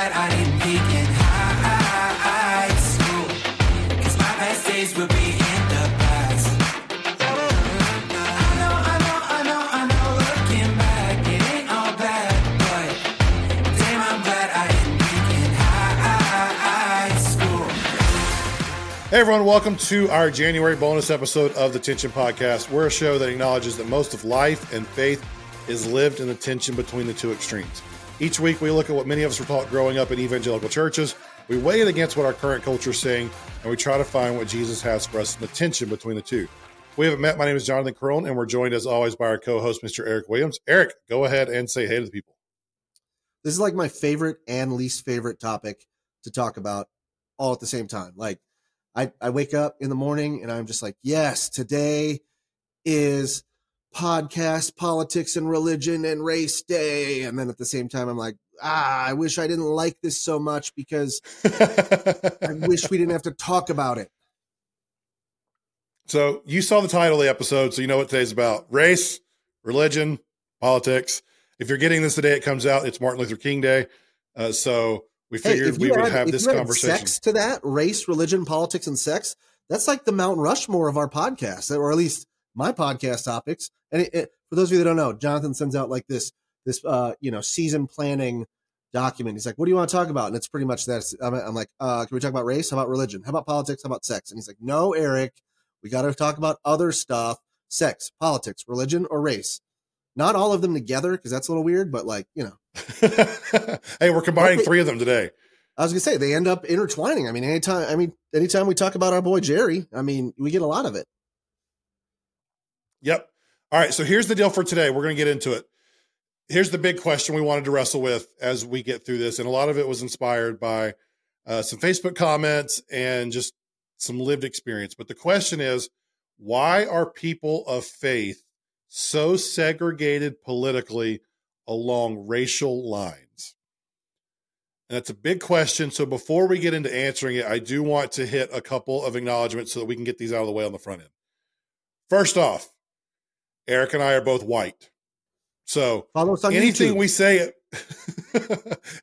glad I didn't peak in high school. Cause my best days will be in the past. I know, I know, I know, I know, looking back, it ain't all bad, but damn, I'm glad I didn't peak in high school. Hey everyone, welcome to our January bonus episode of the Tension Podcast. We're a show that acknowledges that most of life and faith is lived in the tension between the two extremes. Each week, we look at what many of us were taught growing up in evangelical churches. We weigh it against what our current culture is saying, and we try to find what Jesus has for us in the tension between the two. We haven't met. My name is Jonathan Carone, and we're joined as always by our co-host, Mr. Eric Williams. Eric, go ahead and say hey to the people. This is like my favorite and least favorite topic to talk about all at the same time. Like I, I wake up in the morning and I'm just like, yes, today is podcast, politics and religion and race day. And then at the same time, I'm like, ah, I wish I didn't like this so much because I wish we didn't have to talk about it. So you saw the title of the episode, so you know what today's about: race, religion, politics. If you're getting this today, it comes out. It's Martin Luther King Day, uh, so we figured if we would add- have if this conversation. Sex to that, race, religion, politics, and sex. That's like the Mount Rushmore of our podcast, or at least my podcast topics. And it, it, for those of you that don't know, Jonathan sends out like this, this, uh, you know, season planning document. He's like, "What do you want to talk about?" And it's pretty much that. I'm, I'm like, uh, "Can we talk about race? How about religion? How about politics? How about sex?" And he's like, "No, Eric, we got to talk about other stuff: sex, politics, religion, or race. Not all of them together because that's a little weird, but like, you know." hey, we're combining three of them today. I was gonna say they end up intertwining. I mean, anytime I mean, anytime we talk about our boy Jerry, I mean, we get a lot of it. Yep. All right. So here's the deal for today. We're going to get into it. Here's the big question we wanted to wrestle with as we get through this. And a lot of it was inspired by uh, some Facebook comments and just some lived experience. But the question is why are people of faith so segregated politically along racial lines? And that's a big question. So before we get into answering it, I do want to hit a couple of acknowledgments so that we can get these out of the way on the front end. First off, Eric and I are both white. So Follow us on anything YouTube. we say,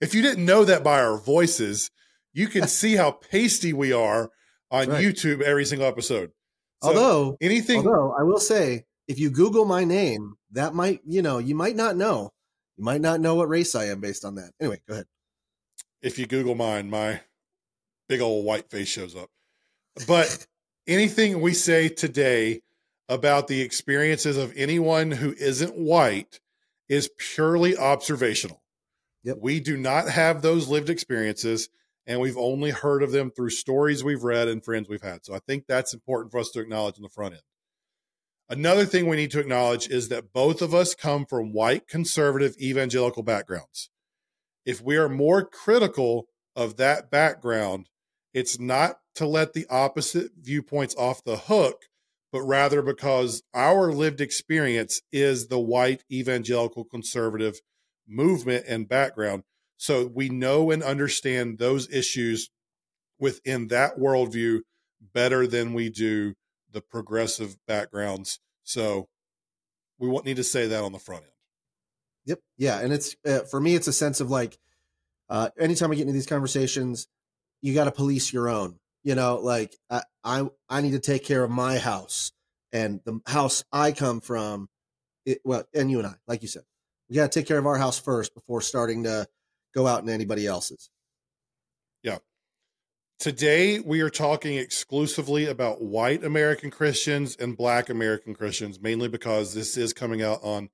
if you didn't know that by our voices, you can see how pasty we are on right. YouTube every single episode. So although, anything, although I will say, if you Google my name, that might, you know, you might not know. You might not know what race I am based on that. Anyway, go ahead. if you Google mine, my big old white face shows up. But anything we say today about the experiences of anyone who isn't white is purely observational. Yep. We do not have those lived experiences, and we've only heard of them through stories we've read and friends we've had. So I think that's important for us to acknowledge on the front end. Another thing we need to acknowledge is that both of us come from white conservative evangelical backgrounds. If we are more critical of that background, it's not to let the opposite viewpoints off the hook, but rather because our lived experience is the white evangelical conservative movement and background. So we know and understand those issues within that worldview better than we do the progressive backgrounds. So we won't need to say that on the front end. Yep. Yeah. And it's, uh, for me, it's a sense of like, uh, anytime I get into these conversations, you got to police your own, you know, like I, I, I need to take care of my house and the house I come from. It, well, and you and I, like you said, we got to take care of our house first before starting to go out into anybody else's. Yeah today, we are talking exclusively about white American Christians and black American Christians, mainly because this is coming out on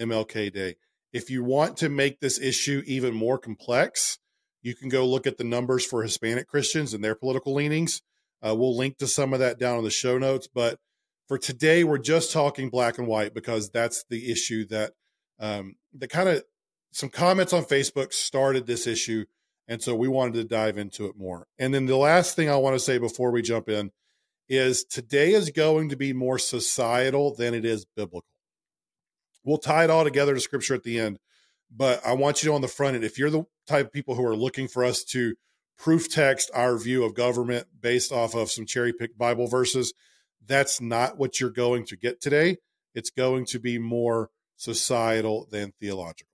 MLK Day. If you want to make this issue even more complex, you can go look at the numbers for Hispanic Christians and their political leanings. Uh, we'll link to some of that down in the show notes. But for today, we're just talking black and white because that's the issue that um, the kind of some comments on Facebook started this issue. And so we wanted to dive into it more. And then the last thing I want to say before we jump in is today is going to be more societal than it is biblical. We'll tie it all together to scripture at the end, but I want you to on the front end, if you're the type of people who are looking for us to proof text our view of government based off of some cherry picked Bible verses, that's not what you're going to get today. It's going to be more societal than theological.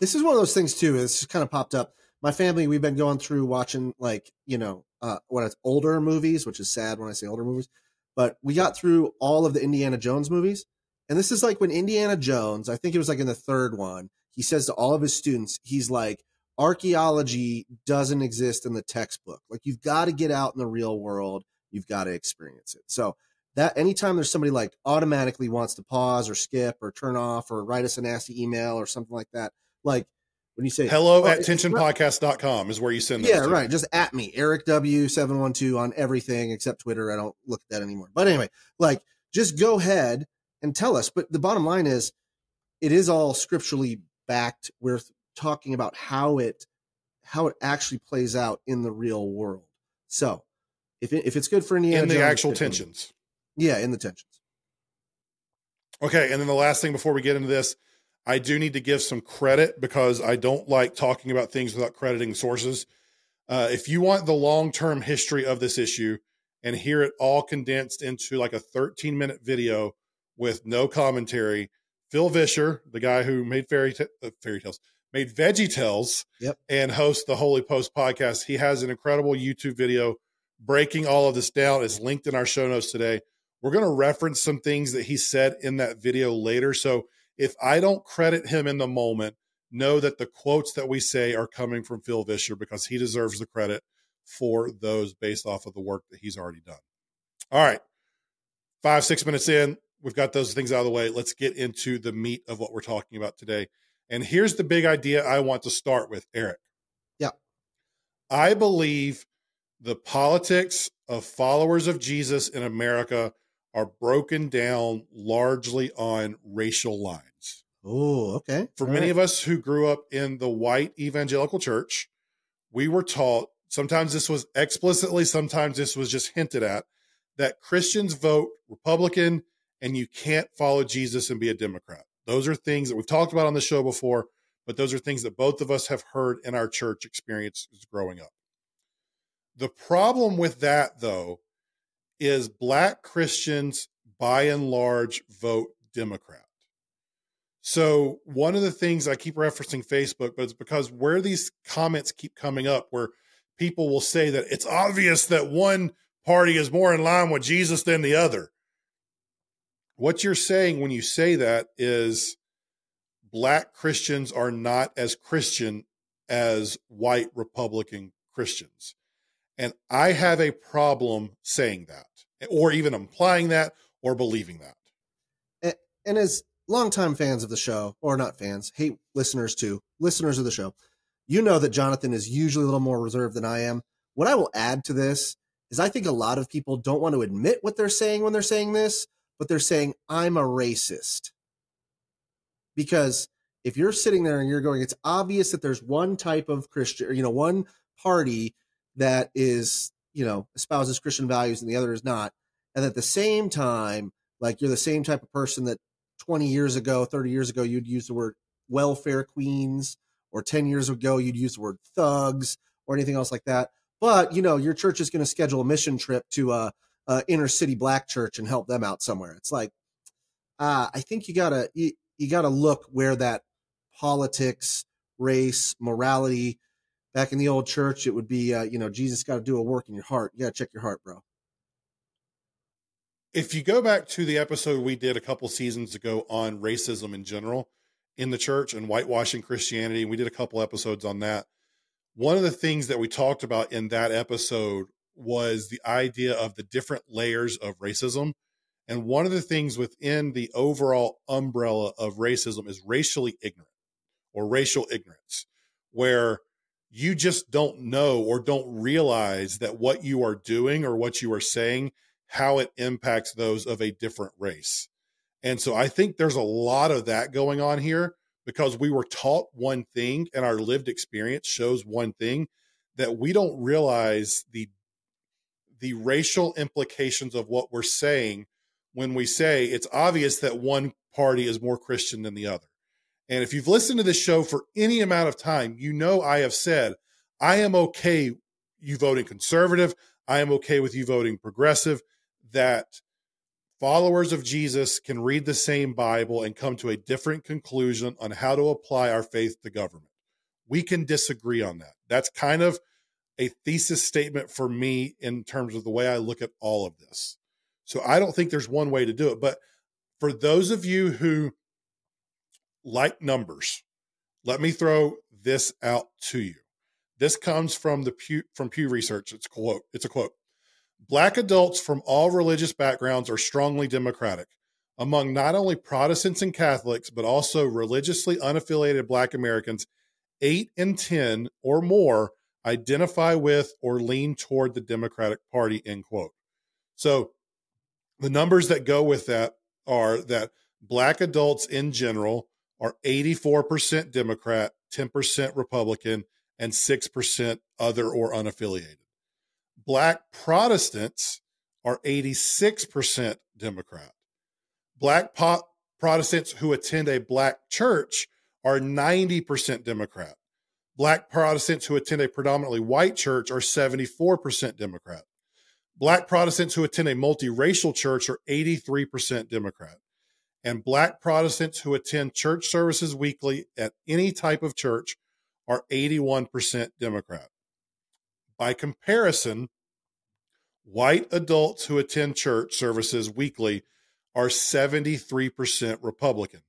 this is one of those things too. It's just kind of popped up. My family, we've been going through watching like you know uh, what it's older movies, which is sad when I say older movies. But we got through all of the Indiana Jones movies, and this is like when Indiana Jones, I think it was like in the third one, he says to all of his students, he's like, archaeology doesn't exist in the textbook. Like you've got to get out in the real world, you've got to experience it. So that anytime there's somebody like automatically wants to pause or skip or turn off or write us a nasty email or something like that, like when you say Hello oh, at tensionpodcast.com is where you send yeah, to. right. Just at me, Eric W seven one two on everything except Twitter. I don't look at that anymore. But anyway, like just go ahead and tell us. But the bottom line is, it is all scripturally backed. We're talking about how it how it actually plays out in the real world. So if it, if it's good for Indiana In the Jones, actual tensions. yeah, in the tensions. Okay, and then the last thing before we get into this, I do need to give some credit because I don't like talking about things without crediting sources. Uh, if you want the long term history of this issue and hear it all condensed into like a 13 minute video with no commentary, Phil Vischer, the guy who made fairy, t- uh, fairy tales, made Veggie Tales, Yep. and hosts the Holy Post podcast, he has an incredible YouTube video breaking all of this down. It's linked in our show notes today. We're going to reference some things that he said in that video later. So if I don't credit him in the moment, know that the quotes that we say are coming from Phil Vischer because he deserves the credit for those based off of the work that he's already done. All right. Five, six minutes in, we've got those things out of the way. Let's get into the meat of what we're talking about today. And here's the big idea I want to start with, Eric. Yeah. I believe the politics of followers of Jesus in America are broken down largely on racial lines. Oh, okay. For All many right. of us who grew up in the white evangelical church, we were taught sometimes this was explicitly, sometimes this was just hinted at that Christians vote Republican and you can't follow Jesus and be a Democrat. Those are things that we've talked about on the show before, but those are things that both of us have heard in our church experiences growing up. The problem with that, though, is black Christians by and large vote Democrat. So, one of the things I keep referencing Facebook, but it's because where these comments keep coming up, where people will say that it's obvious that one party is more in line with Jesus than the other. What you're saying when you say that is black Christians are not as Christian as white Republican Christians. And I have a problem saying that, or even implying that, or believing that. and as longtime fans of the show, or not fans, hate listeners too, listeners of the show, you know that Jonathan is usually a little more reserved than I am. What I will add to this is I think a lot of people don't want to admit what they're saying when they're saying this, but they're saying, I'm a racist. Because if you're sitting there and you're going, it's obvious that there's one type of Christian, or, you know, one party that is, you know, espouses Christian values and the other is not. And at the same time, like you're the same type of person that 20 years ago, 30 years ago, you'd use the word welfare queens, or 10 years ago, you'd use the word thugs or anything else like that. But, you know, your church is going to schedule a mission trip to a, a inner city black church and help them out somewhere. It's like, uh, I think you gotta, you, you gotta look where that politics, race, morality, back in the old church, it would be, uh, you know, Jesus got to do a work in your heart. You got to check your heart, bro. if you go back to the episode we did a couple seasons ago on racism in general in the church and whitewashing Christianity, and we did a couple episodes on that. One of the things that we talked about in that episode was the idea of the different layers of racism. And one of the things within the overall umbrella of racism is racially ignorant or racial ignorance, where you just don't know or don't realize that what you are doing or what you are saying how it impacts those of a different race. And so I think there's a lot of that going on here because we were taught one thing and our lived experience shows one thing that we don't realize the the racial implications of what we're saying when we say it's obvious that one party is more Christian than the other. And if you've listened to this show for any amount of time, you know I have said I am okay you voting conservative, I am okay with you voting progressive that followers of Jesus can read the same Bible and come to a different conclusion on how to apply our faith to government. We can disagree on that. That's kind of a thesis statement for me in terms of the way I look at all of this. So I don't think there's one way to do it. But for those of you who like numbers, let me throw this out to you. This comes from the Pew from Pew Research. It's quote. It's a quote. Black adults from all religious backgrounds are strongly Democratic. Among not only Protestants and Catholics, but also religiously unaffiliated Black Americans, eight in 10 or more identify with or lean toward the Democratic Party, end quote. So the numbers that go with that are that Black adults in general are 84% Democrat, 10% Republican, and 6% other or unaffiliated. Black Protestants are 86% Democrat. Black po- Protestants who attend a black church are 90% Democrat. Black Protestants who attend a predominantly white church are 74% Democrat. Black Protestants who attend a multiracial church are 83% Democrat. And Black Protestants who attend church services weekly at any type of church are 81% Democrat. By comparison, white adults who attend church services weekly are 73% Republican.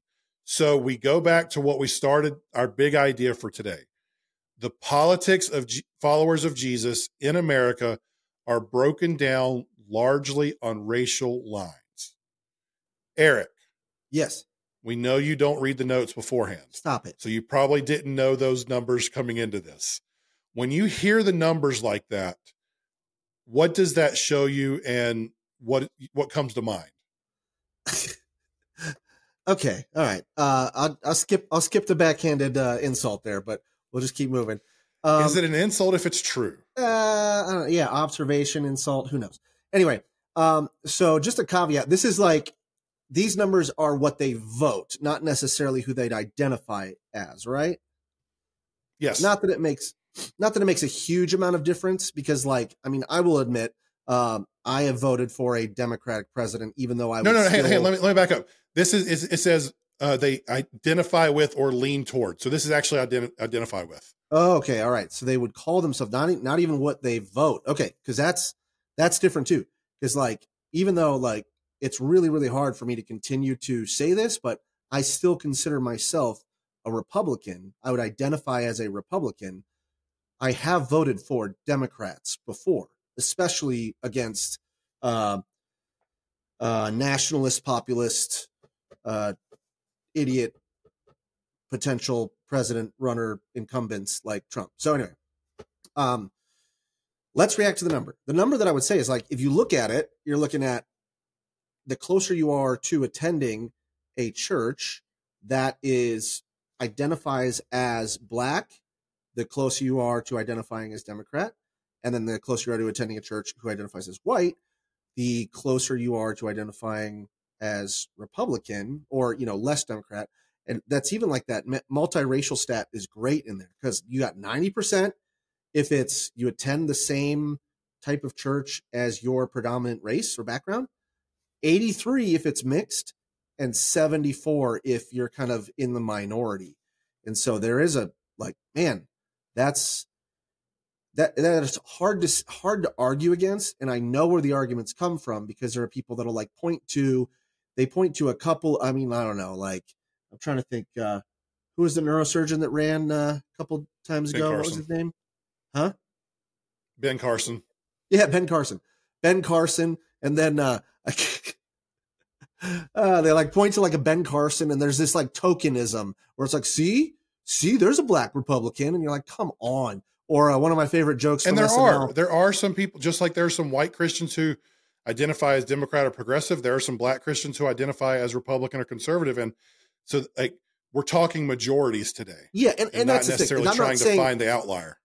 So we go back to what we started our big idea for today. The politics of G- followers of Jesus in America are broken down largely on racial lines. Eric, Yes. we know you don't read the notes beforehand. Stop it. So you probably didn't know those numbers coming into this. When you hear the numbers like that, what does that show you and what what comes to mind? Okay. All right. Uh, I'll, I'll skip. I'll skip the backhanded uh, insult there, but we'll just keep moving. Um, Is it an insult if it's true? Uh, I don't know, yeah, observation, insult, who knows? Anyway, um, so just a caveat: this is like these numbers are what they vote, not necessarily who they'd identify as, right? Yes. Not that it makes, not that it makes a huge amount of difference, because, like, I mean, I will admit, um, I have voted for a Democratic president, even though I no, no, no. Still- hang, let me let me back up. This is is- it says uh, they identify with or lean toward. So this is actually ident- identify with. Oh, okay, all right. So they would call themselves not not even what they vote. Okay, because that's that's different too. Because like even though like it's really really hard for me to continue to say this, but I still consider myself a Republican. I would identify as a Republican. I have voted for Democrats before, especially against uh, uh, nationalist, populist, uh, idiot potential president runner incumbents like Trump. So anyway, um, let's react to the number. The number that I would say is like if you look at it, you're looking at the closer you are to attending a church that is identifies as black, the closer you are to identifying as Democrat, and then the closer you are to attending a church who identifies as white, the closer you are to identifying as Republican or you know less Democrat and that's even like that multiracial stat is great in there because you got 90% if it's you attend the same type of church as your predominant race or background 83 if it's mixed and 74 if you're kind of in the minority. And so there is a like man that's that that is hard to hard to argue against and i know where the arguments come from because there are people that'll like point to they point to a couple i mean i don't know like I'm trying to think. Uh, who was the neurosurgeon that ran uh, a couple times Ben ago? What was his name? Huh? Ben Carson. Yeah, Ben Carson. Ben Carson, and then uh, uh, they like point to like a Ben Carson, and there's this like tokenism where it's like, see, see, there's a black Republican, and you're like, come on. Or uh, one of my favorite jokes. And there SNL. are there are some people just like there are some white Christians who identify as Democrat or progressive. There are some black Christians who identify as Republican or conservative, and so like we're talking majorities today, Yeah, and, and, and not that's the thing. necessarily And I'm trying not to saying find the outlier.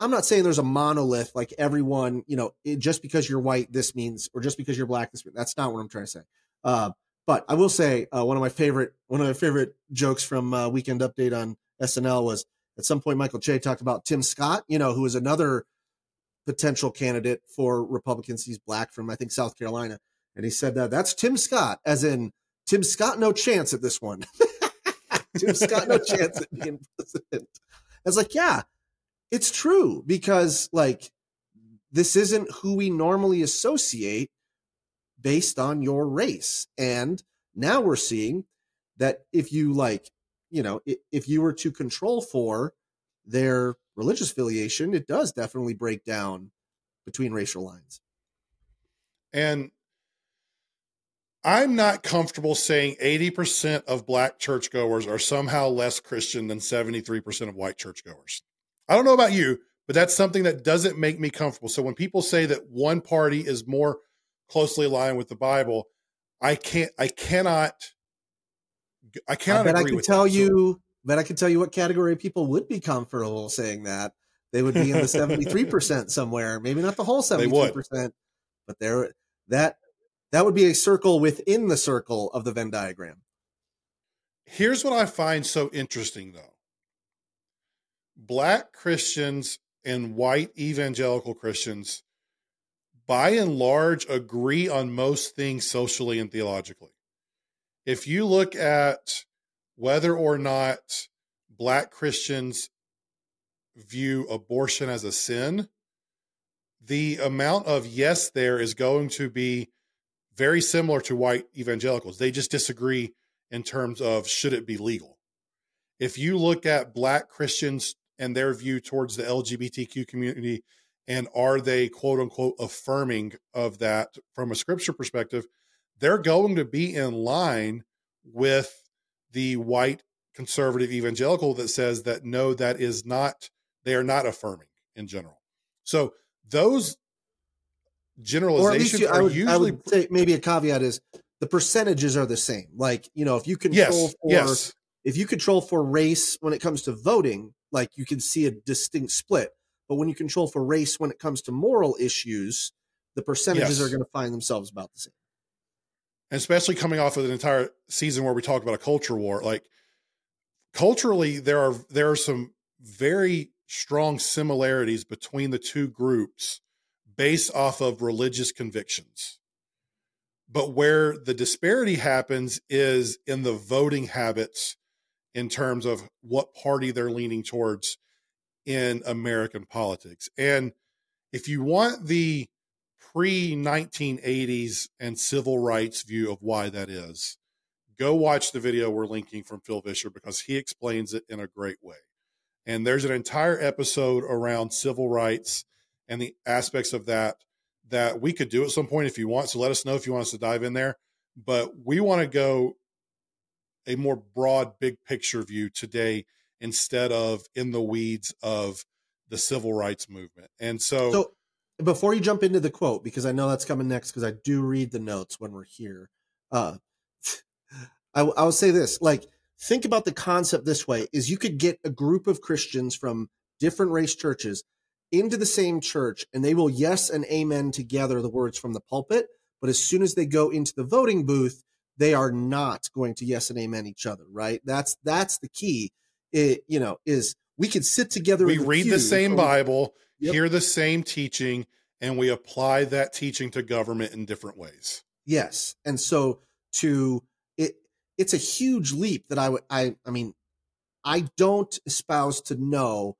I'm not saying there's a monolith like everyone, you know, it, just because you're white, this means, or just because you're black, this means. That's not what I'm trying to say. Uh, but I will say uh, one of my favorite one of my favorite jokes from uh, Weekend Update on SNL was at some point Michael Che talked about Tim Scott, you know, who is another potential candidate for Republicans. He's black from I think South Carolina, and he said that that's Tim Scott, as in Tim Scott, no chance at this one. Tim Scott, no chance at being president. I was like, yeah, it's true because like this isn't who we normally associate based on your race. And now we're seeing that if you like, you know, if you were to control for their religious affiliation, it does definitely break down between racial lines. And I'm not comfortable saying 80% of black churchgoers are somehow less Christian than 73% of white churchgoers. I don't know about you, but that's something that doesn't make me comfortable. So when people say that one party is more closely aligned with the Bible, I can't I cannot I cannot I agree I can with tell that. So- you but I can tell you what category of people would be comfortable saying that. They would be in the 73% somewhere. Maybe not the whole They would. 73%, but there that that would be a circle within the circle of the Venn diagram. Here's what I find so interesting though. Black Christians and white evangelical Christians by and large agree on most things socially and theologically. If you look at whether or not black Christians view abortion as a sin, the amount of yes there is going to be very similar to white evangelicals. They just disagree in terms of should it be legal. If you look at black Christians and their view towards the LGBTQ community and are they quote unquote affirming of that from a scripture perspective, they're going to be in line with the white conservative evangelical that says that no, that is not, they are not affirming in general. So those Or at least generalizations you, I are would, I would say maybe a caveat is the percentages are the same. Like, you know, if you control yes, for yes, if you control for race when it comes to voting, like you can see a distinct split. But when you control for race when it comes to moral issues, the percentages Yes. are going to find themselves about the same. Especially coming off of an entire season where we talk about a culture war like culturally there are there are some very strong similarities between the two groups based off of religious convictions but where the disparity happens is in the voting habits in terms of what party they're leaning towards in American politics. And if you want the pre 1980s and civil rights view of why that is, go watch the video we're linking from Phil Vischer because he explains it in a great way. And there's an entire episode around civil rights and the aspects of that that we could do at some point if you want. So let us know if you want us to dive in there. But we want to go a more broad, big picture view today instead of in the weeds of the civil rights movement. And so, So before you jump into the quote, because I know that's coming next, because I do read the notes when we're here. Uh, I, will say this: like, think about the concept this way: is you could get a group of Christians from different race churches into the same church, and they will yes and amen together the words from the pulpit. But as soon as they go into the voting booth, they are not going to yes and amen each other. Right? That's that's the key. It you know is we could sit together. we in the read the same Bible, Yep. hear the same teaching, and we apply that teaching to government in different ways. Yes. And so to it it's a huge leap that I would I I mean I don't espouse to know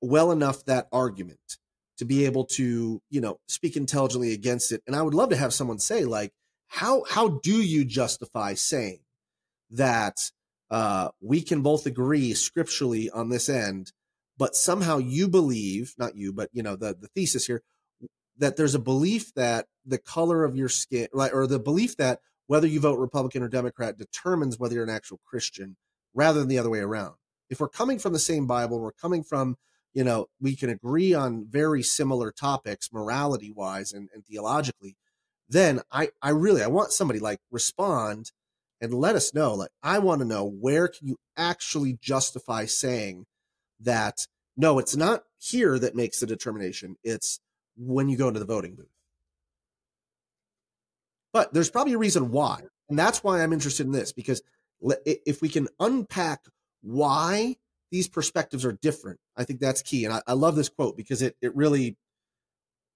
well enough that argument to be able to, you know, speak intelligently against it. And I would love to have someone say like how how do you justify saying that uh we can both agree scripturally on this end but somehow you believe not you but you know the the thesis here that there's a belief that the color of your skin, right, or the belief that whether you vote Republican or Democrat determines whether you're an actual Christian rather than the other way around. If we're coming from the same Bible, we're coming from, you know, we can agree on very similar topics, morality wise and, and theologically, then I, I really, I want somebody like respond and let us know. Like, I want to know where can you actually justify saying that, no, it's not here that makes the determination. It's when you go into the voting booth. But there's probably a reason why. And that's why I'm interested in this because if we can unpack why these perspectives are different, I think that's key. And I, I love this quote because it, it really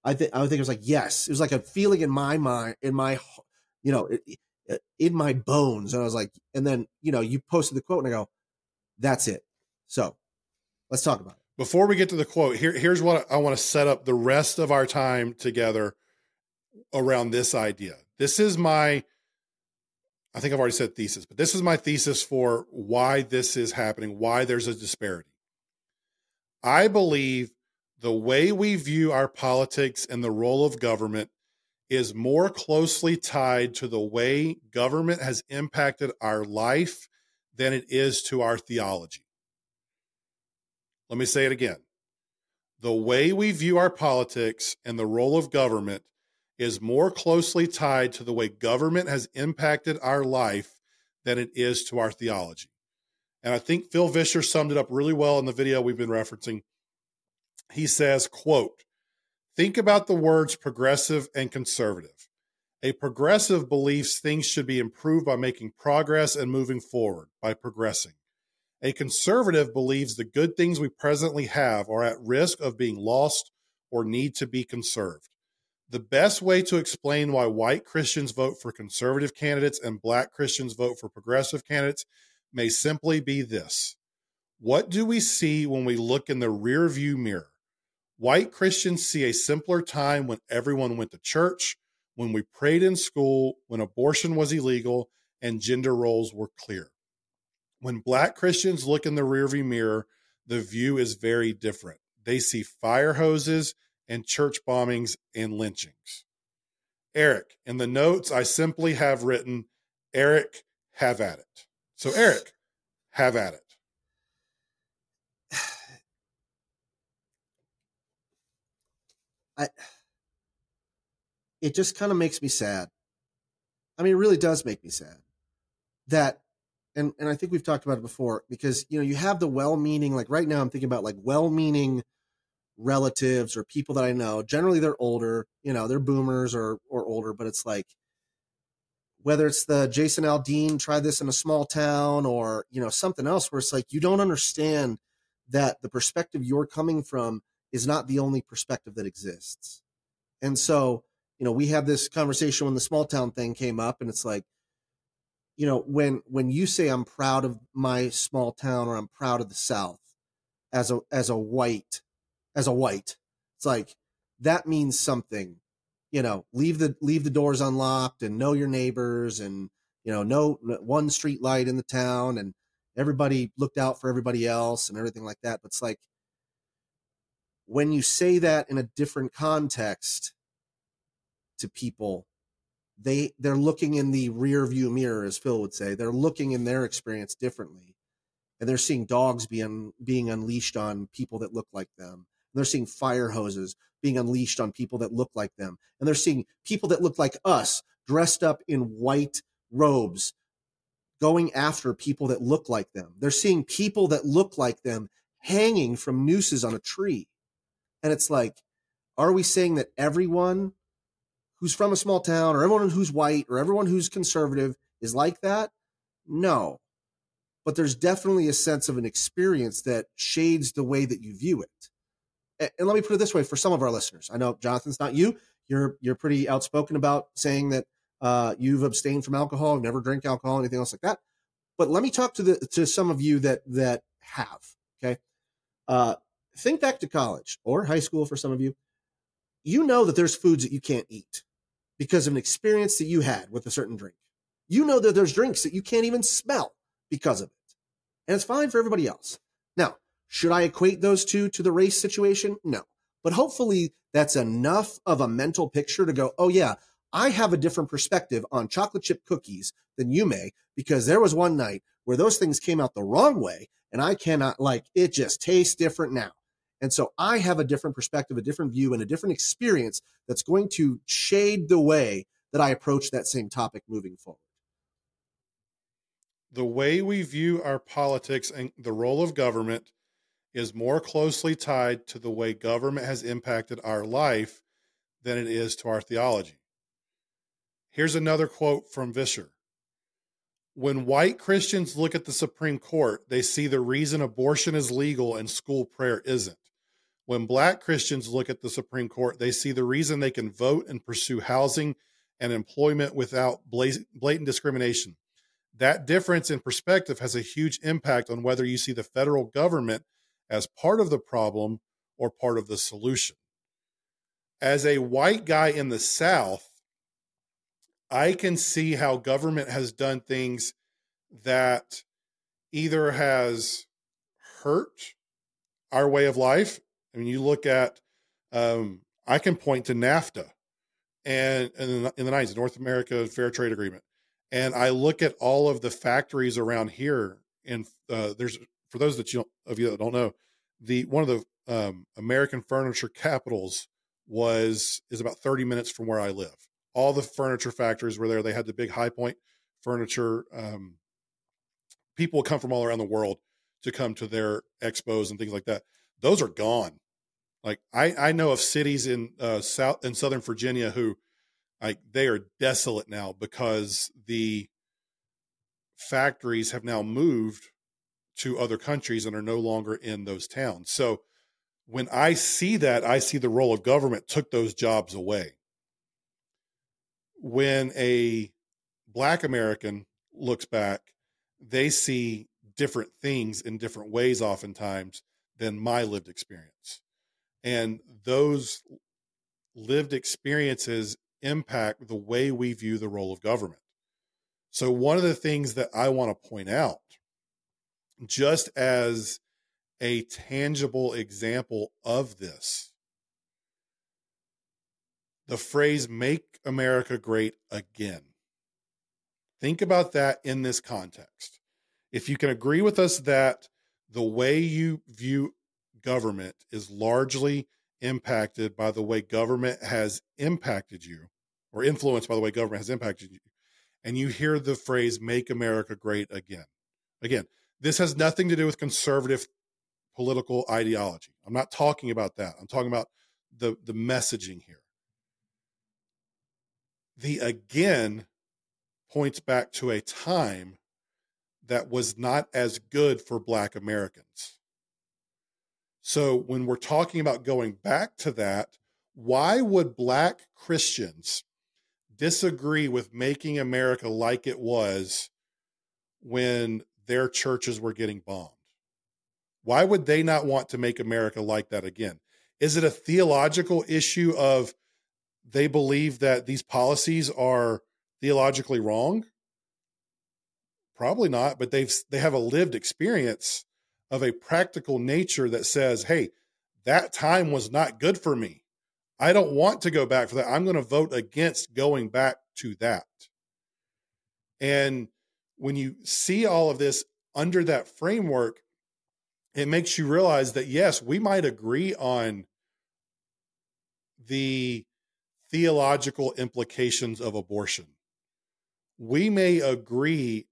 I think I think it was like yes. It was like a feeling in my mind, in my, you know, in my bones. And I was like, and then you know, you posted the quote, and I go, that's it. So let's talk about it. Before we get to the quote, here here's what I want to set up the rest of our time together around this idea. This is my I think I've already said thesis, but this is my thesis for why this is happening, why there's a disparity. I believe the way we view our politics and the role of government is more closely tied to the way government has impacted our life than it is to our theology. Let me say it again. The way we view our politics and the role of government is more closely tied to the way government has impacted our life than it is to our theology. And I think Phil Vischer summed it up really well in the video we've been referencing he says, quote, think about the words progressive and conservative. A progressive believes things should be improved by making progress and moving forward by progressing. A conservative believes the good things we presently have are at risk of being lost or need to be conserved. The best way to explain why white Christians vote for conservative candidates and black Christians vote for progressive candidates may simply be this. What do we see when we look in the rear view mirror? White Christians see a simpler time when everyone went to church, when we prayed in school, when abortion was illegal, and gender roles were clear. When black Christians look in the rearview mirror, the view is very different. They see fire hoses and church bombings and lynchings. Eric, in the notes, I simply have written, Eric, have at it. So, Eric, have at it. I it just kind of makes me sad. I mean, it really does make me sad that and and I think we've talked about it before because you know you have the well-meaning like right now I'm thinking about like well-meaning relatives or people that I know. Generally they're older, you know, they're boomers or or older, but it's like whether it's the Jason Aldean try this in a small town or you know something else where it's like you don't understand that the perspective you're coming from is not the only perspective that exists. And so, you know, we had this conversation when the small town thing came up and it's like, you know, when when you say I'm proud of my small town or I'm proud of the South as a as a white, as a white, it's like that means something. You know, leave the leave the doors unlocked and know your neighbors and you know, no one street light in the town and everybody looked out for everybody else and everything like that. But it's like when you say that in a different context to people they they're looking in the rear view mirror as phil would say. They're looking in their experience differently. And they're seeing dogs being being unleashed on people that look like them. And they're seeing fire hoses being unleashed on people that look like them. And they're seeing people that look like us dressed up in white robes going after people that look like them. They're seeing people that look like them hanging from nooses on a tree. And it's like, are we saying that everyone who's from a small town or everyone who's white or everyone who's conservative is like that? No. But there's definitely a sense of an experience that shades the way that you view it. And let me put it this way for some of our listeners. I know Jonathan's not you. You're you're pretty outspoken about saying that uh, you've abstained from alcohol, never drink alcohol, anything else like that. But let me talk to the to some of you that that have. Okay, uh, think back to college or high school for some of you. You know that there's foods that you can't eat because of an experience that you had with a certain drink. You know that there's drinks that you can't even smell because of it. And it's fine for everybody else. Now, should I equate those two to the race situation? No. But hopefully that's enough of a mental picture to go, oh, yeah, I have a different perspective on chocolate chip cookies than you may, because there was one night where those things came out the wrong way. And I cannot, like, it just tastes different now. And so I have a different perspective, a different view, and a different experience that's going to shade the way that I approach that same topic moving forward. The way we view our politics and the role of government is more closely tied to the way government has impacted our life than it is to our theology. Here's another quote from Vischer. When white Christians look at the Supreme Court, they see the reason abortion is legal and school prayer isn't. When black Christians look at the Supreme Court, they see the reason they can vote and pursue housing and employment without blatant discrimination. That difference in perspective has a huge impact on whether you see the federal government as part of the problem or part of the solution. As a white guy in the South, I can see how government has done things that either has hurt our way of life. I mean, you look at, um, I can point to NAFTA and, and in the, in the 90s, North America Fair Trade Agreement. And I look at all of the factories around here, and uh, there's for those that you of you that don't know, the one of the um, American furniture capitals was is about 30 minutes from where I live. All the furniture factories were there. They had the big High Point furniture. Um, people come from all around the world to come to their expos and things like that. Those are gone. Like I, I know of cities in uh, South in Southern Virginia who, like, they are desolate now because the factories have now moved to other countries and are no longer in those towns. So when I see that, I see the role of government took those jobs away. When a black American looks back, they see different things in different ways oftentimes than my lived experience. And those lived experiences impact the way we view the role of government. So, one of the things that I want to point out, just as a tangible example of this, the phrase make America great again. Think about that in this context. If you can agree with us that the way you view government is largely impacted by the way government has impacted you or influenced by the way government has impacted you. And you hear the phrase make america great again. Again this has nothing to do with conservative political ideology. I'm not talking about that. I'm talking about the the messaging here. The again points back to a time that was not as good for black americans so when we're talking about going back to that, why would black Christians disagree with making America like it was when their churches were getting bombed? Why would they not want to make America like that again? Is it a theological issue of they believe that these policies are theologically wrong? Probably not, but they've they have a lived experience of a practical nature that says, hey, that time was not good for me. I don't want to go back for that. I'm going to vote against going back to that. And when you see all of this under that framework, it makes you realize that, yes, we might agree on the theological implications of abortion. We may agree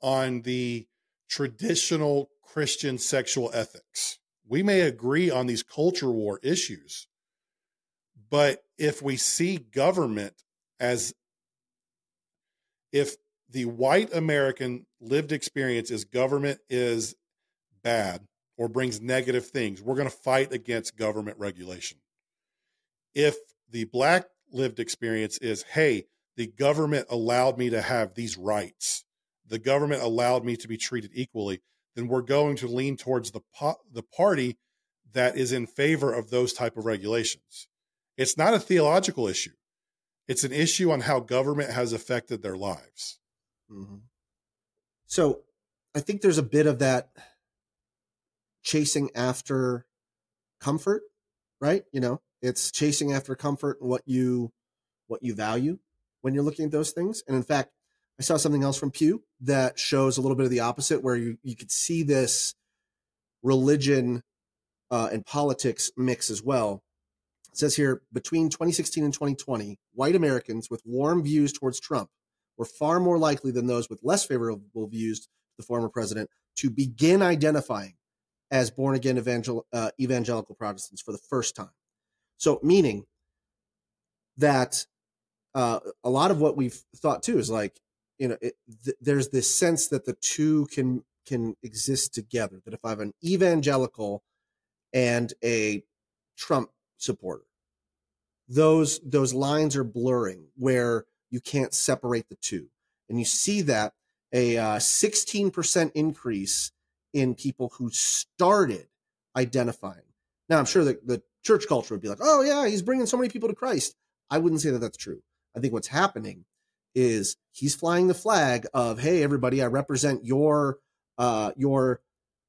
on the traditional Christian sexual ethics. We may agree on these culture war issues, but if we see government as if the white American lived experience is government is bad or brings negative things, we're going to fight against government regulation. If the black lived experience is, hey, the government allowed me to have these rights, the government allowed me to be treated equally, then we're going to lean towards the po- the party that is in favor of those type of regulations. It's not a theological issue. It's an issue on how government has affected their lives. Mm-hmm. So I think there's a bit of that chasing after comfort, right? You know, it's chasing after comfort and what you what you value when you're looking at those things. And in fact, I saw something else from Pew that shows a little bit of the opposite, where you, you could see this religion uh, and politics mix as well. It says here between 2016 and 2020, white Americans with warm views towards Trump were far more likely than those with less favorable views to the former president to begin identifying as born again evangel- uh, evangelical Protestants for the first time. So, meaning that uh, a lot of what we've thought too is like you know it, th- there's this sense that the two can can exist together that if i have an evangelical and a Trump supporter. Those those lines are blurring where you can't separate the two, and you see that a uh, 16% increase in people who started identifying. Now, I'm sure that the church culture would be like, "Oh yeah, he's bringing so many people to Christ." I wouldn't say that that's true. I think what's happening is he's flying the flag of, "Hey, everybody, I represent your uh, your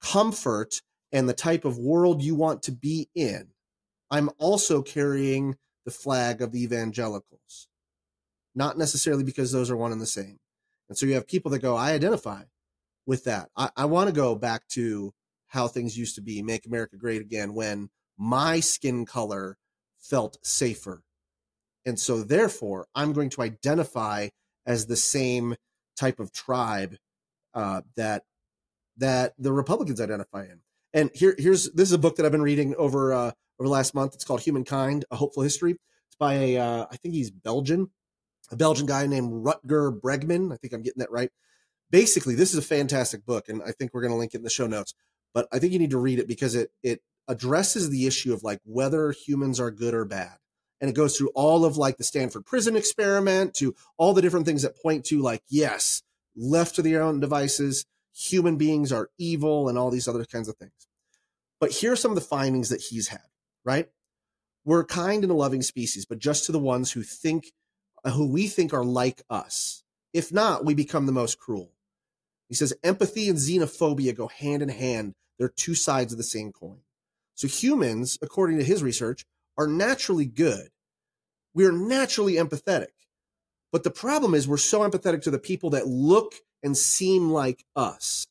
comfort and the type of world you want to be in." I'm also carrying the flag of the evangelicals, not necessarily because those are one and the same. And so you have people that go, "I identify with that. I, I want to go back to how things used to be, make America great again, when my skin color felt safer. And so, therefore, I'm going to identify as the same type of tribe uh, that that the Republicans identify in. And here, here's this is a book that I've been reading over uh, over the last month. It's called Humankind: A Hopeful History. It's by a uh, I think he's Belgian, a Belgian guy named Rutger Bregman. I think I'm getting that right. Basically, this is a fantastic book, and I think we're going to link it in the show notes. But I think you need to read it because it it addresses the issue of like whether humans are good or bad and it goes through all of like the stanford prison experiment to all the different things that point to like yes left to their own devices human beings are evil and all these other kinds of things. But here are some of the findings that he's had right? We're a kind and a loving species but just to the ones who think who we think are like us. If not we become the most cruel. He says empathy and xenophobia go hand in hand. They're two sides of the same coin. So humans, according to his research, are naturally good. We are naturally empathetic. But the problem is we're so empathetic to the people that look and seem like us.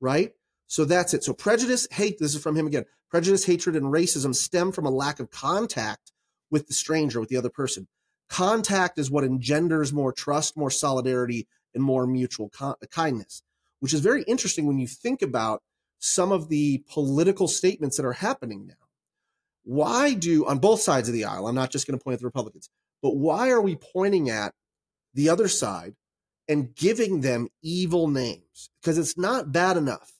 Right? So that's it. So prejudice, hate, this is from him again. Prejudice, hatred, and racism stem from a lack of contact with the stranger, with the other person. Contact is what engenders more trust, more solidarity, and more mutual kindness, which is very interesting when you think about some of the political statements that are happening now. Why do, on both sides of the aisle, I'm not just going to point at the Republicans, but why are we pointing at the other side and giving them evil names? Because it's not bad enough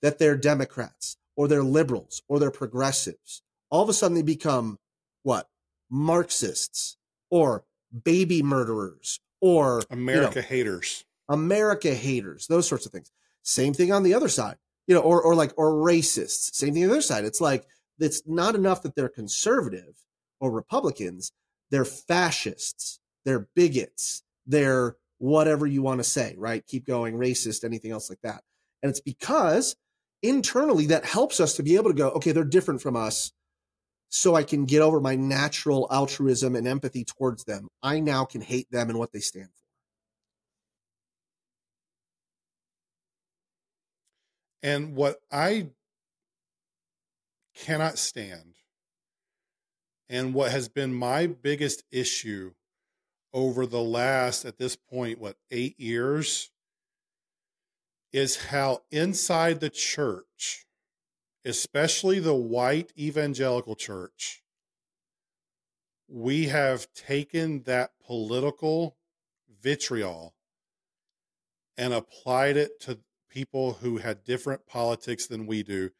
that they're Democrats or they're liberals or they're progressives. All of a sudden they become what? Marxists or baby murderers or America you know, haters. America haters, those sorts of things. Same thing on the other side you know, or or like or racists. Same thing on the other side. It's like it's not enough that they're conservative or Republicans. They're fascists. They're bigots. They're whatever you want to say, right? Keep going, racist, anything else like that. And it's because internally that helps us to be able to go, okay, they're different from us. So I can get over my natural altruism and empathy towards them. I now can hate them and what they stand for. And what I cannot stand, and what has been my biggest issue over the last, at this point, what, eight years, is how inside the church, especially the white evangelical church, we have taken that political vitriol and applied it to people who had different politics than we do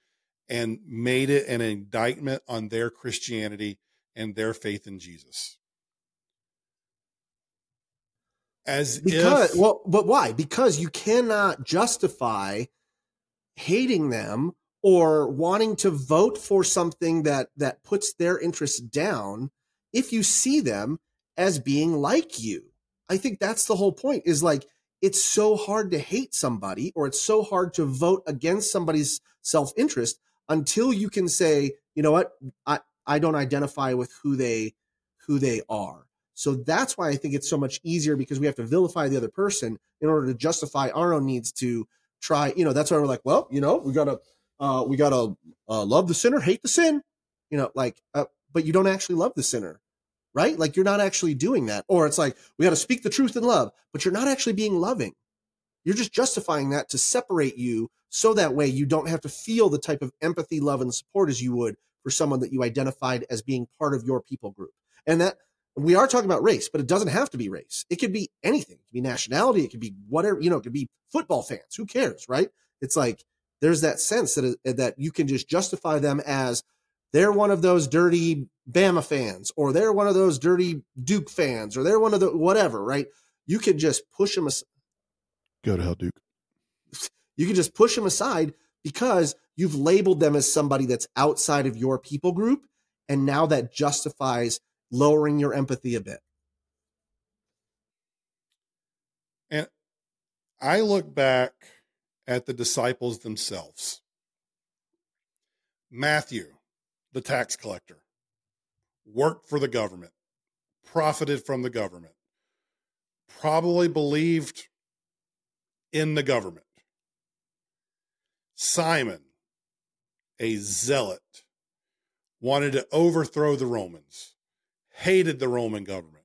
and made it an indictment on their Christianity and their faith in Jesus. As because if, well, but why? Because you cannot justify hating them or wanting to vote for something that that puts their interests down if you see them as being like you. I think that's the whole point is like it's so hard to hate somebody or it's so hard to vote against somebody's self-interest until you can say, you know what, I, I don't identify with who they who they are. So that's why I think it's so much easier because we have to vilify the other person in order to justify our own needs to try. You know, that's why we're like, well, you know, we gotta uh, we gotta uh, love the sinner, hate the sin. You know, like, uh, but you don't actually love the sinner right? Like you're not actually doing that. Or it's like, we got to speak the truth in love, but you're not actually being loving. You're just justifying that to separate you so that way you don't have to feel the type of empathy, love, and support as you would for someone that you identified as being part of your people group. And that we are talking about race, but it doesn't have to be race. It could be anything. It could be nationality. It could be whatever, you know, it could be football fans. Who cares, right? It's like there's that sense that, uh, that you can just justify them as they're one of those dirty Bama fans, or they're one of those dirty Duke fans, or they're one of the whatever, right? You can just push them. As- Go to hell, Duke. you can just push them aside because you've labeled them as somebody that's outside of your people group, and now that justifies lowering your empathy a bit. And I look back at the disciples themselves. Matthew, the tax collector, worked for the government, profited from the government, probably believed in the government. Simon, a zealot, wanted to overthrow the Romans, hated the Roman government,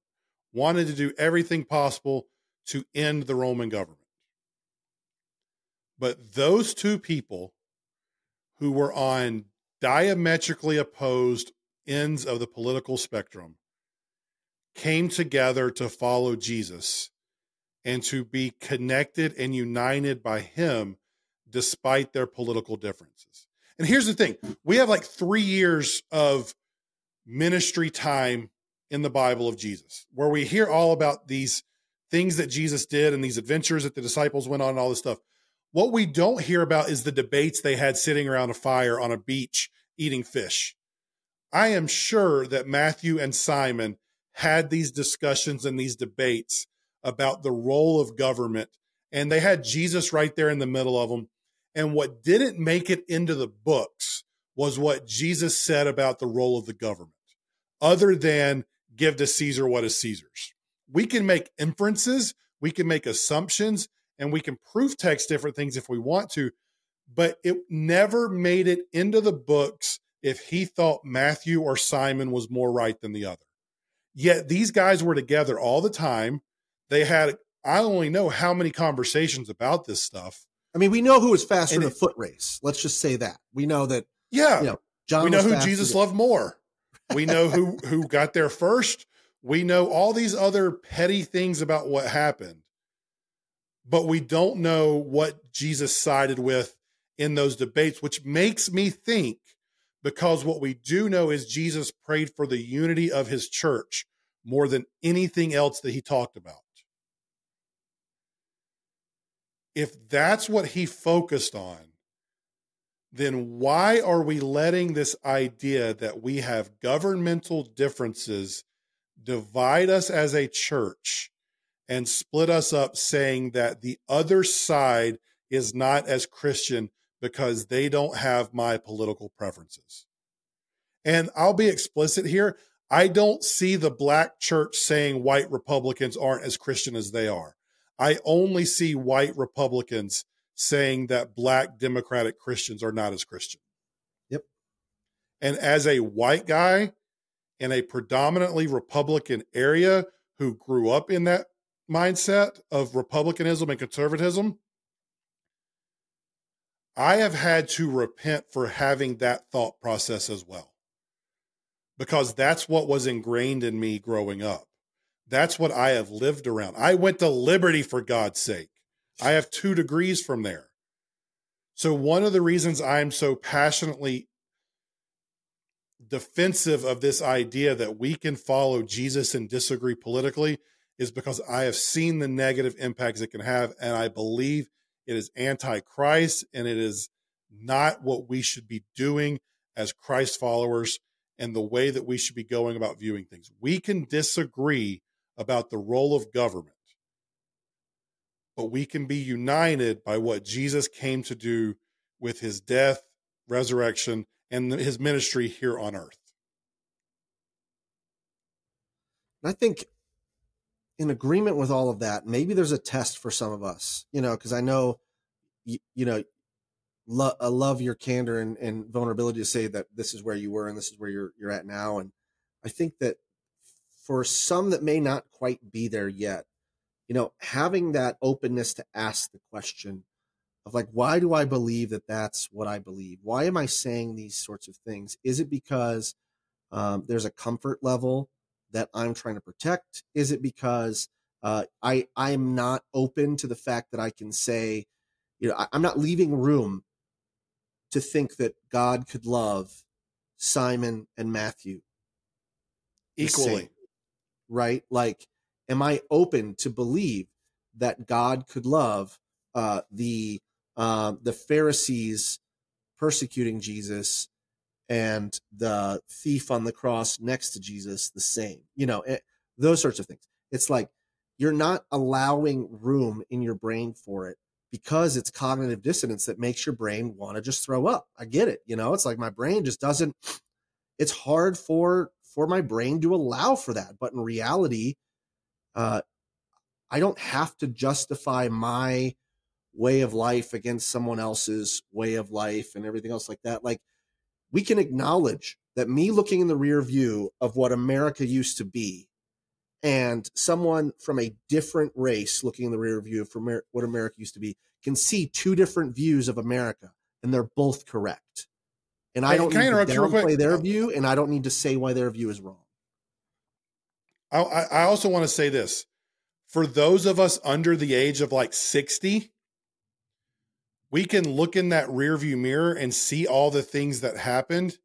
wanted to do everything possible to end the Roman government. But those two people who were on diametrically opposed ends of the political spectrum came together to follow Jesus and to be connected and united by him despite their political differences. And here's the thing we have like three years of ministry time in the Bible of Jesus where we hear all about these things that Jesus did and these adventures that the disciples went on and all this stuff. What we don't hear about is the debates they had sitting around a fire on a beach eating fish. I am sure that Matthew and Simon had these discussions and these debates about the role of government, and they had Jesus right there in the middle of them. And what didn't make it into the books was what Jesus said about the role of the government, other than give to Caesar what is Caesar's. We can make inferences, we can make assumptions, and we can proof text different things if we want to, but it never made it into the books if he thought Matthew or Simon was more right than the other. Yet these guys were together all the time. They had, I only know how many conversations about this stuff. I mean, we know who was faster And in a foot race. Let's just say that. We know that, Yeah. you know, John we know who Jesus loved more. We know who who got there first. We know all these other petty things about what happened. But we don't know what Jesus sided with in those debates, which makes me think because what we do know is Jesus prayed for the unity of his church more than anything else that he talked about. If that's what he focused on, then why are we letting this idea that we have governmental differences divide us as a church and split us up, saying that the other side is not as Christian because they don't have my political preferences? And I'll be explicit here. I don't see the black church saying white Republicans aren't as Christian as they are. I only see white Republicans saying that black Democratic Christians are not as Christian. Yep. And as a white guy in a predominantly Republican area who grew up in that mindset of Republicanism and conservatism, I have had to repent for having that thought process as well. Because that's what was ingrained in me growing up. That's what I have lived around. I went to Liberty for God's sake. I have two degrees from there. So, one of the reasons I'm so passionately defensive of this idea that we can follow Jesus and disagree politically is because I have seen the negative impacts it can have. And I believe it is anti Christ and it is not what we should be doing as Christ followers and the way that we should be going about viewing things. We can disagree about the role of government but we can be united by what Jesus came to do with his death, resurrection, and his ministry here on earth. I think in agreement with all of that, maybe there's a test for some of us, you know, because I know, you, you know, lo- I love your candor and, and vulnerability to say that this is where you were and this is where you're you're at now. And I think that for some that may not quite be there yet, you know, having that openness to ask the question of like, why do I believe that that's what I believe? Why am I saying these sorts of things? Is it because um, there's a comfort level that I'm trying to protect? Is it because uh, I I am not open to the fact that I can say, you know, I, I'm not leaving room to think that God could love Simon, and Matthew the Equally. Right? Like, am I open to believe that God could love uh, the uh, the Pharisees persecuting Jesus and the thief on the cross next to Jesus the same? You know, it, those sorts of things. It's like you're not allowing room in your brain for it because it's cognitive dissonance that makes your brain want to just throw up. I get it. You know, it's like my brain just doesn't, it's hard for for my brain to allow for that. But in reality, uh, I don't have to justify my way of life against someone else's way of life and everything else like that. Like we can acknowledge that me looking in the rear view of what America used to be and someone from a different race looking in the rear view from what America used to be can see two different views of America and they're both correct. And I don't I need to downplay their uh, view and I don't need to say why their view is wrong. I, I I also want to say this for those of us under the age of like 60, we can look in that rearview mirror and see all the things that happened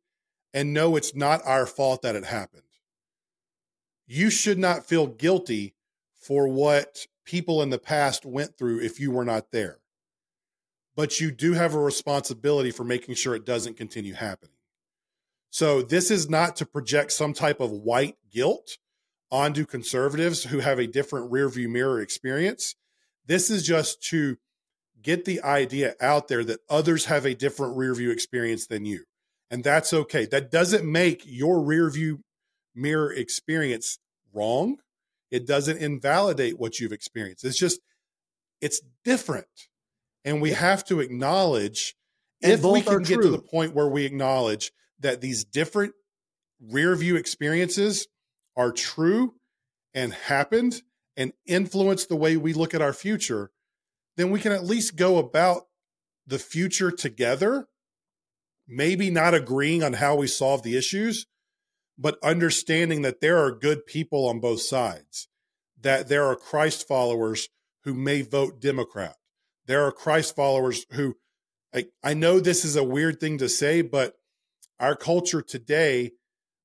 and know it's not our fault that it happened. You should not feel guilty for what people in the past went through if you were not there. But you do have a responsibility for making sure it doesn't continue happening. So this is not to project some type of white guilt onto conservatives who have a different rearview mirror experience. This is just to get the idea out there that others have a different rearview experience than you. And that's okay. That doesn't make your rearview mirror experience wrong. It doesn't invalidate what you've experienced. It's just, it's different. And we have to acknowledge And if we can get to the point where we acknowledge that these different rear view experiences are true and happened and influence the way we look at our future, then we can at least go about the future together. Maybe not agreeing on how we solve the issues, but understanding that there are good people on both sides, that there are Christ followers who may vote Democrat. There are Christ followers who, I, I know this is a weird thing to say, but our culture today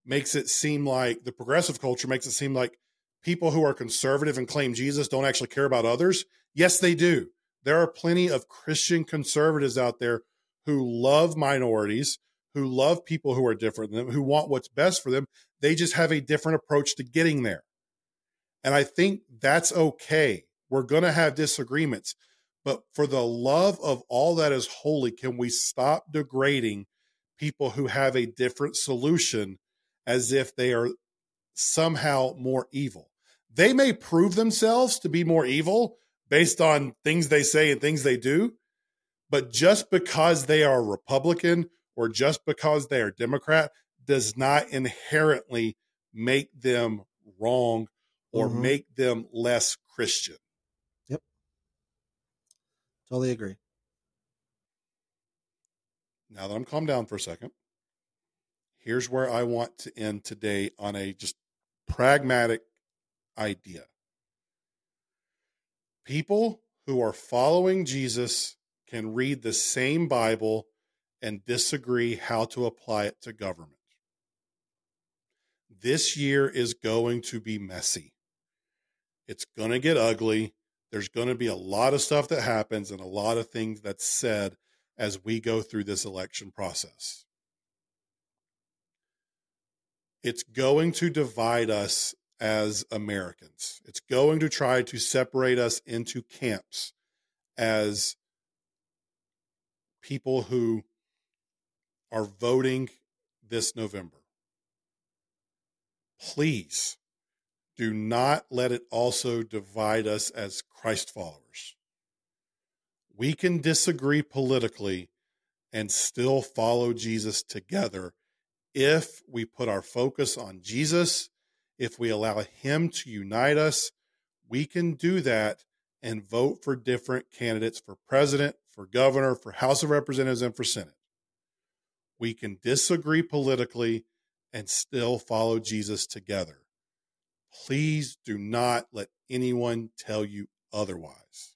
makes it seem like the progressive culture makes it seem like people who are conservative and claim Jesus don't actually care about others. Yes, they do. There are plenty of Christian conservatives out there who love minorities, who love people who are different than them, who want what's best for them. They just have a different approach to getting there. And I think that's okay. We're going to have disagreements. But for the love of all that is holy, can we stop degrading people who have a different solution as if they are somehow more evil? They may prove themselves to be more evil based on things they say and things they do. But just because they are Republican or just because they are Democrat does not inherently make them wrong or Mhm. make them less Christian. Totally agree. Now that I'm calmed down for a second, here's where I want to end today on a just pragmatic idea. People who are following Jesus can read the same Bible and disagree how to apply it to government. This year is going to be messy. It's going to get ugly. There's going to be a lot of stuff that happens and a lot of things that's said as we go through this election process. It's going to divide us as Americans. It's going to try to separate us into camps as people who are voting this November. Please do not let it also divide us as Christ followers. We can disagree politically and still follow Jesus together if we put our focus on Jesus, if we allow Him to unite us. We can do that and vote for different candidates for president, for governor, for House of Representatives, and for Senate. We can disagree politically and still follow Jesus together. Please do not let anyone tell you otherwise.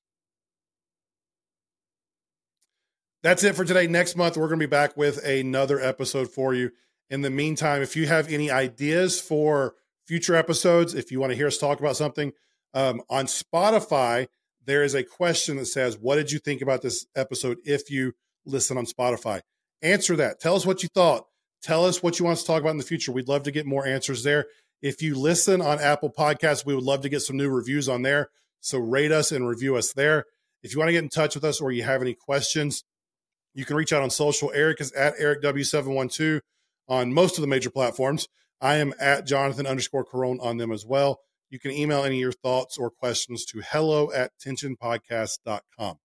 That's it for today. Next month, we're going to be back with another episode for you. In the meantime, if you have any ideas for future episodes, if you want to hear us talk about something um, on Spotify, there is a question that says, What did you think about this episode if you listen on Spotify? Answer that. Tell us what you thought. Tell us what you want us to talk about in the future. We'd love to get more answers there. If you listen on Apple Podcasts, we would love to get some new reviews on there. So rate us and review us there. If you want to get in touch with us or you have any questions, you can reach out on social. Eric is at EricW712 on most of the major platforms. I am at Jonathan underscore Carone on them as well. You can email any of your thoughts or questions to hello at tensionpodcast.com.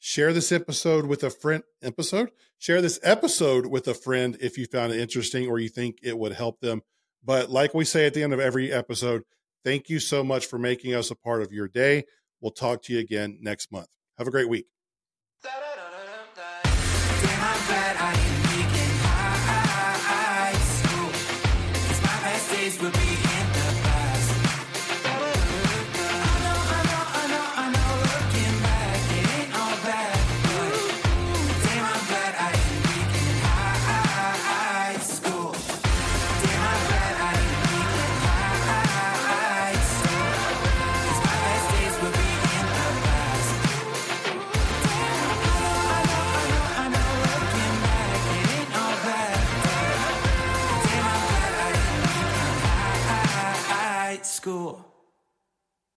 Share this episode with a friend. Episode? Share this episode with a friend if you found it interesting or you think it would help them. But like we say at the end of every episode, thank you so much for making us a part of your day. We'll talk to you again next month. Have a great week. School.